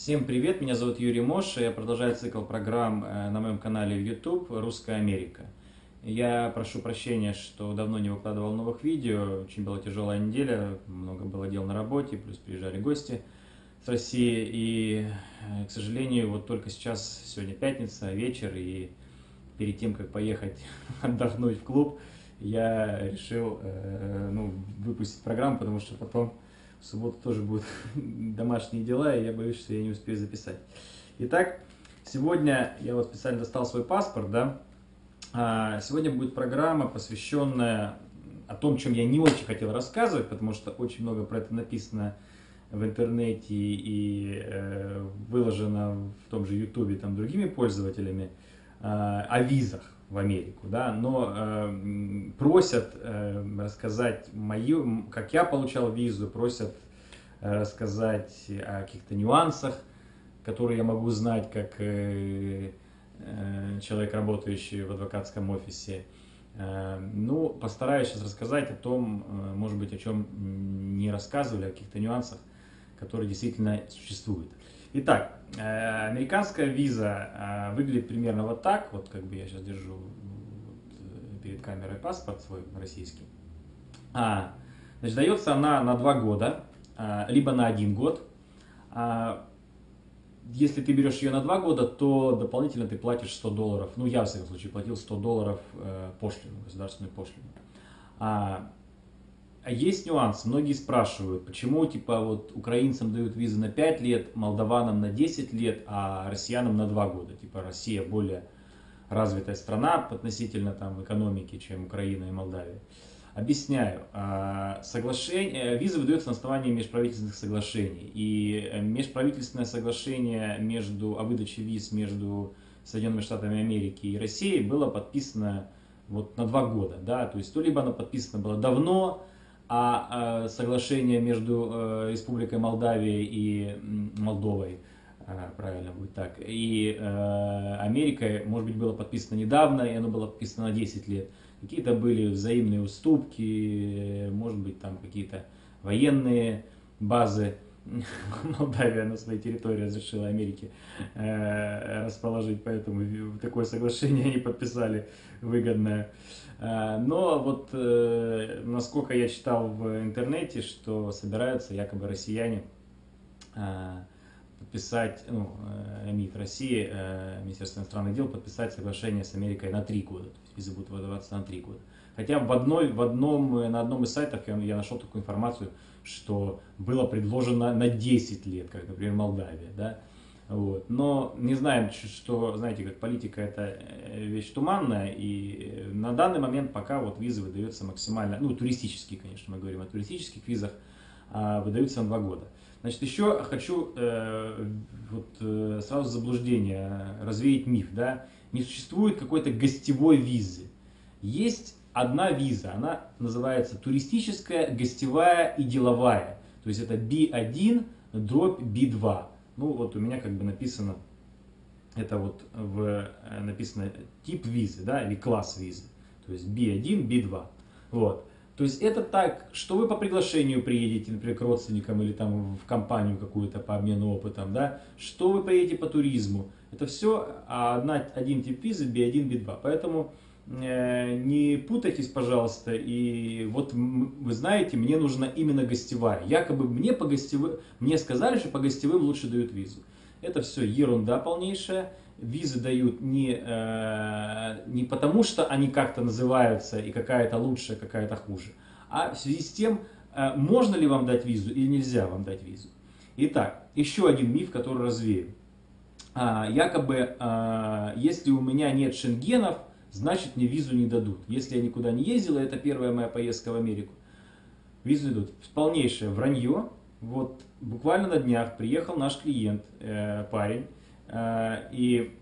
Всем привет, меня зовут Юрий Мош, я продолжаю цикл программ э, на моем канале в YouTube «Русская Америка». Я прошу прощения, что давно не выкладывал новых видео, очень была тяжелая неделя, много было дел на работе, плюс приезжали гости с России, и, э, к сожалению, вот только сейчас, сегодня пятница, вечер, и перед тем, как поехать отдохнуть в клуб, я решил э, ну, выпустить программу, потому что потом в субботу тоже будут домашние дела, и я боюсь, что я не успею записать. Итак, сегодня я вот специально достал свой паспорт, да. А, сегодня будет программа, посвященная о том, чем я не очень хотел рассказывать, потому что очень много про это написано в интернете и э, выложено в том же Ютубе там другими пользователями о визах в Америку, да, но э, просят э, рассказать мою, как я получал визу, просят э, рассказать о каких-то нюансах, которые я могу знать как э, э, человек, работающий в адвокатском офисе. Э, ну, постараюсь сейчас рассказать о том, э, может быть, о чем не рассказывали, о каких-то нюансах, которые действительно существуют. Итак, э, американская виза э, выглядит примерно вот так. Вот как бы я сейчас держу перед камерой паспорт свой российский. А, значит, дается она на два года, а, либо на один год. А, если ты берешь ее на два года, то дополнительно ты платишь 100 долларов. Ну, я, в всяком случае, платил 100 долларов э, пошлину, государственную пошлину. А, есть нюанс. Многие спрашивают, почему типа вот украинцам дают визы на 5 лет, молдаванам на 10 лет, а россиянам на 2 года. Типа Россия более развитая страна относительно там экономики, чем Украина и Молдавия. Объясняю. А, соглашение, визы выдаются на основании межправительственных соглашений. И э, межправительственное соглашение между, о выдаче виз между Соединенными Штатами Америки и Россией было подписано вот на два года. Да? То есть то либо оно подписано было давно, а, а соглашение между э, Республикой Молдавия и Молдовой, э, правильно будет так, и э, Америкой, может быть, было подписано недавно, и оно было подписано на 10 лет. Какие-то были взаимные уступки, может быть, там какие-то военные базы. Молдавия на своей территории разрешила Америке э, расположить, поэтому такое соглашение они подписали выгодное. Э, но вот э, насколько я читал в интернете, что собираются якобы россияне подписать, ну, МИД России, Министерство иностранных дел, подписать соглашение с Америкой на три года. То есть визы будут выдаваться на три года. Хотя в, одной, в одном, на одном из сайтов я, я нашел такую информацию, что было предложено на 10 лет, как, например, Молдавия. Да? Вот. Но не знаем, что, знаете, как политика это э, вещь туманная, и на данный момент пока вот визы выдаются максимально, ну, туристические, конечно, мы говорим о туристических визах, а, выдаются на два года. Значит, еще хочу э, вот, э, сразу заблуждение, развеять миф, да, не существует какой-то гостевой визы. Есть одна виза, она называется туристическая, гостевая и деловая. То есть это B1 дробь B2. Ну вот у меня как бы написано, это вот в, э, написано тип визы, да, или класс визы. То есть B1, B2. Вот. То есть это так, что вы по приглашению приедете, например, к родственникам или там в компанию какую-то по обмену опытом, да, что вы поедете по туризму. Это все одна, один тип визы B1, B2. Поэтому не путайтесь, пожалуйста, и вот вы знаете, мне нужна именно гостевая. Якобы мне, по гостевым, мне сказали, что по гостевым лучше дают визу. Это все ерунда полнейшая. Визы дают не, э, не потому, что они как-то называются и какая-то лучше, какая-то хуже, а в связи с тем, э, можно ли вам дать визу или нельзя вам дать визу. Итак, еще один миф, который развею. А, якобы, если у меня нет шенгенов, значит мне визу не дадут. Если я никуда не ездил, это первая моя поездка в Америку, визу дадут. Полнейшее вранье. Вот буквально на днях приехал наш клиент, э, парень, э, и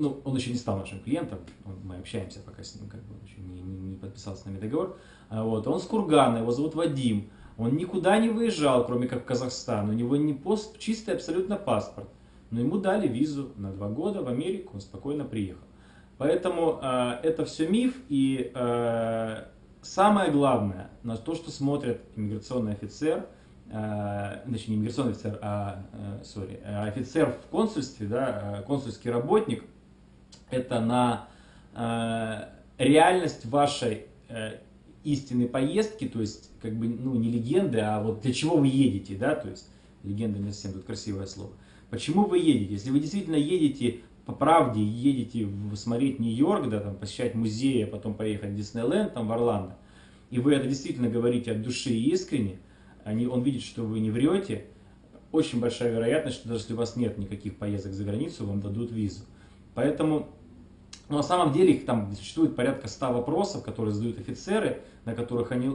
ну, он еще не стал нашим клиентом, он, мы общаемся пока с ним, как бы еще не, не, не подписал с нами договор. А вот, он с Кургана, его зовут Вадим. Он никуда не выезжал, кроме как в Казахстан. У него не пост, чистый абсолютно паспорт. Но ему дали визу на два года в Америку, он спокойно приехал. Поэтому э, это все миф, и э, самое главное, на то, что смотрит иммиграционный офицер, значит, не миграционный офицер, а, sorry, офицер в консульстве, да, консульский работник, это на реальность вашей истинной поездки, то есть, как бы, ну, не легенды, а вот для чего вы едете, да, то есть, легенда не совсем тут красивое слово. Почему вы едете? Если вы действительно едете по правде, едете смотреть Нью-Йорк, да, там, посещать музеи, а потом поехать в Диснейленд, там, в Орландо, и вы это действительно говорите от души и искренне, они, он видит, что вы не врете, очень большая вероятность, что даже если у вас нет никаких поездок за границу, вам дадут визу. Поэтому но на самом деле их там существует порядка 100 вопросов, которые задают офицеры, на которых они,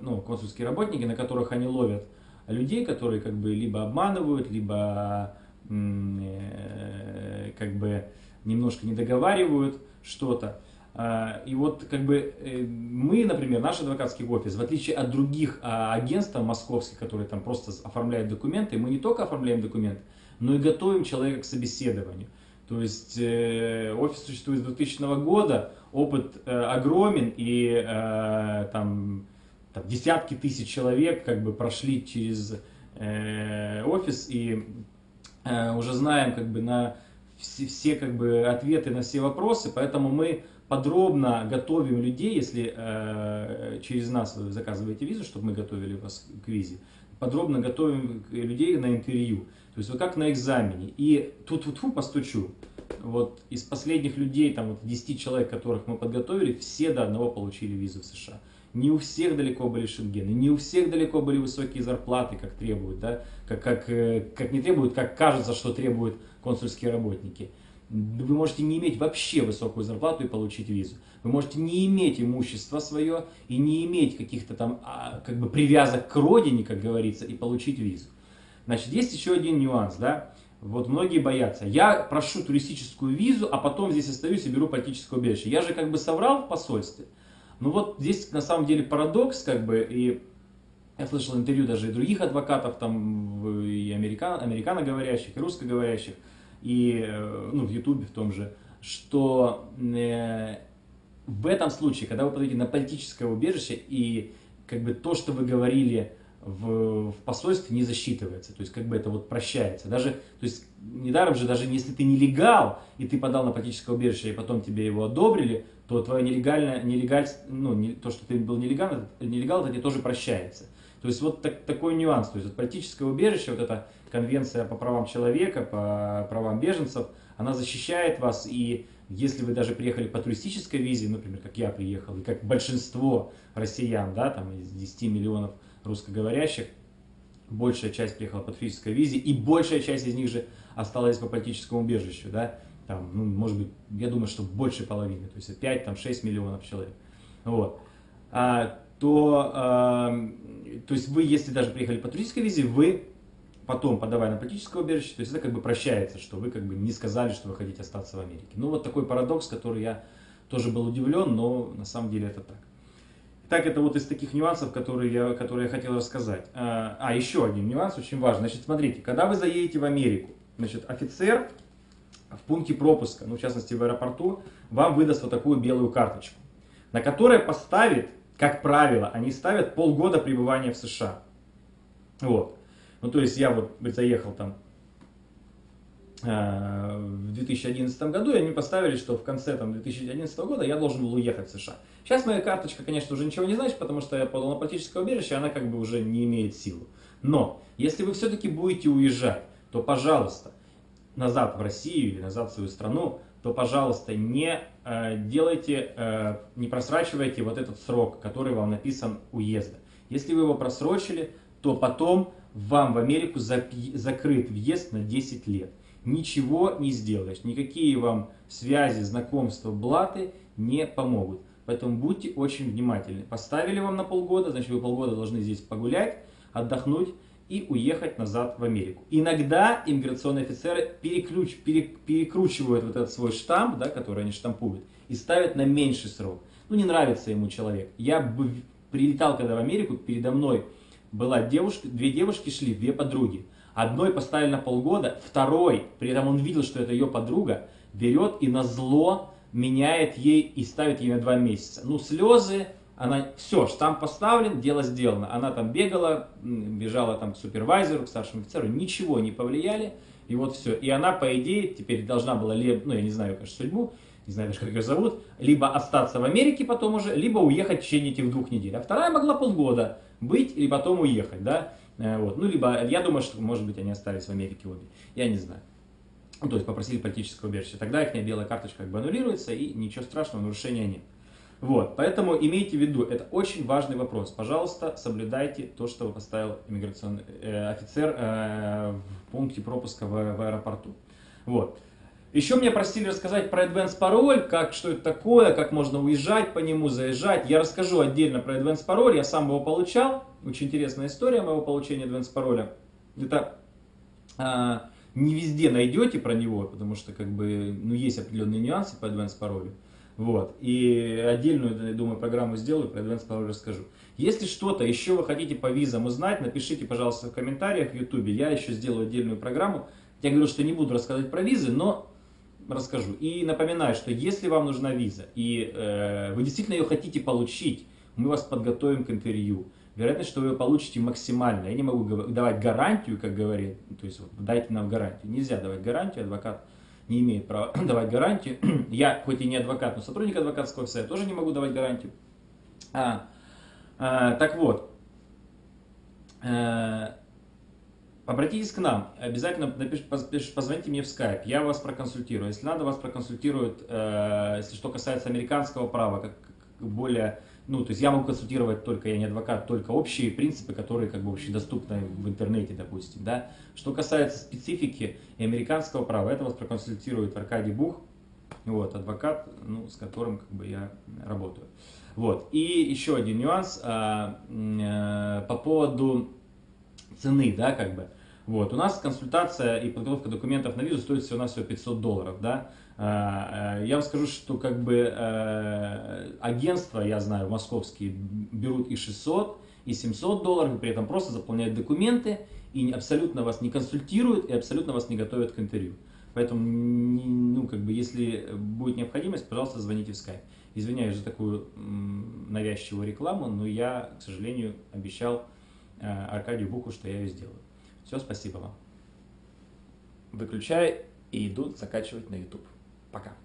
ну, консульские работники, на которых они ловят людей, которые как бы либо обманывают, либо э, как бы немножко не договаривают что-то. А, и вот как бы э, мы, например, наш адвокатский офис, в отличие от других а, агентств московских, которые там просто оформляют документы, мы не только оформляем документы, но и готовим человека к собеседованию. То есть э, офис существует с 2000 года, опыт э, огромен, и там, там десятки тысяч человек как бы прошли через офис и уже знаем как бы на все, все как бы ответы на все вопросы, поэтому мы подробно готовим людей, если э, через нас вы заказываете визу, чтобы мы готовили вас к визе, подробно готовим людей на интервью. То есть вот как на экзамене. И тут-тут-тут постучу. Вот из последних людей, там вот 10 человек, которых мы подготовили, все до одного получили визу в США. Не у всех далеко были шенгены, не у всех далеко были высокие зарплаты, как требуют, да, как, как, э, как не требуют, как кажется, что требуют консульские работники. Вы можете не иметь вообще высокую зарплату и получить визу. Вы можете не иметь имущество свое и не иметь каких-то там а, как бы привязок к родине, как говорится, и получить визу. Значит, есть еще один нюанс, да. Вот многие боятся. Я прошу туристическую визу, а потом здесь остаюсь и беру политическое убежище. Я же как бы соврал в посольстве. Ну вот здесь на самом деле парадокс, как бы, и я слышал интервью даже и других адвокатов, там, и американ, американоговорящих, и русскоговорящих, и э, ну, в Ютубе в том же, что э, в этом случае, когда вы подаете на политическое убежище, и как бы то, что вы говорили в, в посольстве не засчитывается, то есть как бы это вот прощается. Даже, то есть недаром же, даже если ты нелегал, и ты подал на политическое убежище, и потом тебе его одобрили, то твое нелегальное, нелегаль, ну, не, то, что ты был нелегал, нелегал, это тебе тоже прощается. То есть вот так, такой нюанс, то есть вот политическое убежище, вот эта конвенция по правам человека, по правам беженцев, она защищает вас, и если вы даже приехали по туристической визе, например, как я приехал, и как большинство россиян, да, там из 10 миллионов русскоговорящих, большая часть приехала по туристической визе, и большая часть из них же осталась по политическому убежищу, да, там, ну, может быть, я думаю, что больше половины, то есть 5, там, 6 миллионов человек, вот, а, то, а, то есть вы, если даже приехали по туристической визе, вы потом, подавая на политическое убежище, то есть это как бы прощается, что вы как бы не сказали, что вы хотите остаться в Америке. Ну, вот такой парадокс, который я тоже был удивлен, но на самом деле это так. Так, это вот из таких нюансов, которые я, которые я хотел рассказать. А, а, еще один нюанс очень важный. Значит, смотрите, когда вы заедете в Америку, значит, офицер в пункте пропуска, ну, в частности, в аэропорту, вам выдаст вот такую белую карточку, на которой поставит, как правило, они ставят полгода пребывания в США. Вот. Ну, то есть я вот заехал там в 2011 году, и они поставили, что в конце там, 2011 года я должен был уехать в США. Сейчас моя карточка, конечно, уже ничего не значит, потому что я подал на политическое убежище, она как бы уже не имеет силы. Но, если вы все-таки будете уезжать, то, пожалуйста, назад в Россию или назад в свою страну, то, пожалуйста, не э, делайте, э, не просрачивайте вот этот срок, который вам написан уезда. Если вы его просрочили, то потом вам в Америку закрыт въезд на 10 лет ничего не сделаешь. Никакие вам связи, знакомства, блаты не помогут. Поэтому будьте очень внимательны. Поставили вам на полгода, значит вы полгода должны здесь погулять, отдохнуть и уехать назад в Америку. Иногда иммиграционные офицеры переключ, пере, перекручивают вот этот свой штамп, да, который они штампуют, и ставят на меньший срок. Ну не нравится ему человек. Я прилетал когда в Америку, передо мной была девушка, две девушки шли, две подруги. Одной поставили на полгода, второй, при этом он видел, что это ее подруга, берет и на зло меняет ей и ставит ей на два месяца. Ну, слезы, Она, все, штамп поставлен, дело сделано. Она там бегала, бежала там к супервайзеру, к старшему офицеру, ничего не повлияли. И вот все. И она, по идее, теперь должна была, ну, я не знаю, конечно, судьбу, не знаю даже, как ее зовут, либо остаться в Америке потом уже, либо уехать в течение этих двух недель. А вторая могла полгода быть и потом уехать, да. Э, вот. Ну, либо, я думаю, что, может быть, они остались в Америке обе. Я не знаю. Ну, то есть попросили политическое убежище. Тогда их белая карточка как бы аннулируется, и ничего страшного, нарушения нет. Вот, поэтому имейте в виду, это очень важный вопрос. Пожалуйста, соблюдайте то, что вы поставил иммиграционный э, офицер э, в пункте пропуска в, в аэропорту. Вот. Еще меня просили рассказать про Advanced пароль, как, что это такое, как можно уезжать по нему, заезжать. Я расскажу отдельно про Advanced пароль, я сам его получал. Очень интересная история моего получения Advanced пароля. Это а, не везде найдете про него, потому что как бы, ну, есть определенные нюансы по Advanced паролю. Вот. И отдельную, я думаю, программу сделаю, про Advanced пароль расскажу. Если что-то еще вы хотите по визам узнать, напишите, пожалуйста, в комментариях в YouTube. Я еще сделаю отдельную программу. Я говорю, что не буду рассказывать про визы, но расскажу. И напоминаю, что если вам нужна виза, и э, вы действительно ее хотите получить, мы вас подготовим к интервью вероятность, что вы ее получите максимально. Я не могу давать гарантию, как говорит, то есть вот, дайте нам гарантию. Нельзя давать гарантию, адвокат не имеет права давать гарантию. Я, хоть и не адвокат, но сотрудник адвокатского офиса, тоже не могу давать гарантию. А, а, так вот, а, обратитесь к нам, обязательно напиш, позвоните мне в скайп, я вас проконсультирую. Если надо, вас проконсультируют, э, если что касается американского права, как, как более ну, то есть я могу консультировать только, я не адвокат, только общие принципы, которые как бы общедоступны в интернете, допустим, да. Что касается специфики и американского права, это вас проконсультирует Аркадий Бух, вот, адвокат, ну, с которым как бы я работаю. Вот, и еще один нюанс а, а, по поводу цены, да, как бы. Вот, у нас консультация и подготовка документов на визу стоит всего на всего 500 долларов, да. А, э, я вам скажу, что как бы э, агентства, я знаю, московские, берут и 600, и 700 долларов, и при этом просто заполняют документы, и абсолютно вас не консультируют, и абсолютно вас не готовят к интервью. Поэтому, ну, как бы, если будет необходимость, пожалуйста, звоните в скайп. Извиняюсь за такую навязчивую рекламу, но я, к сожалению, обещал Аркадию Буху, что я ее сделаю. Все, спасибо вам. Выключай и иду закачивать на YouTube. Пока.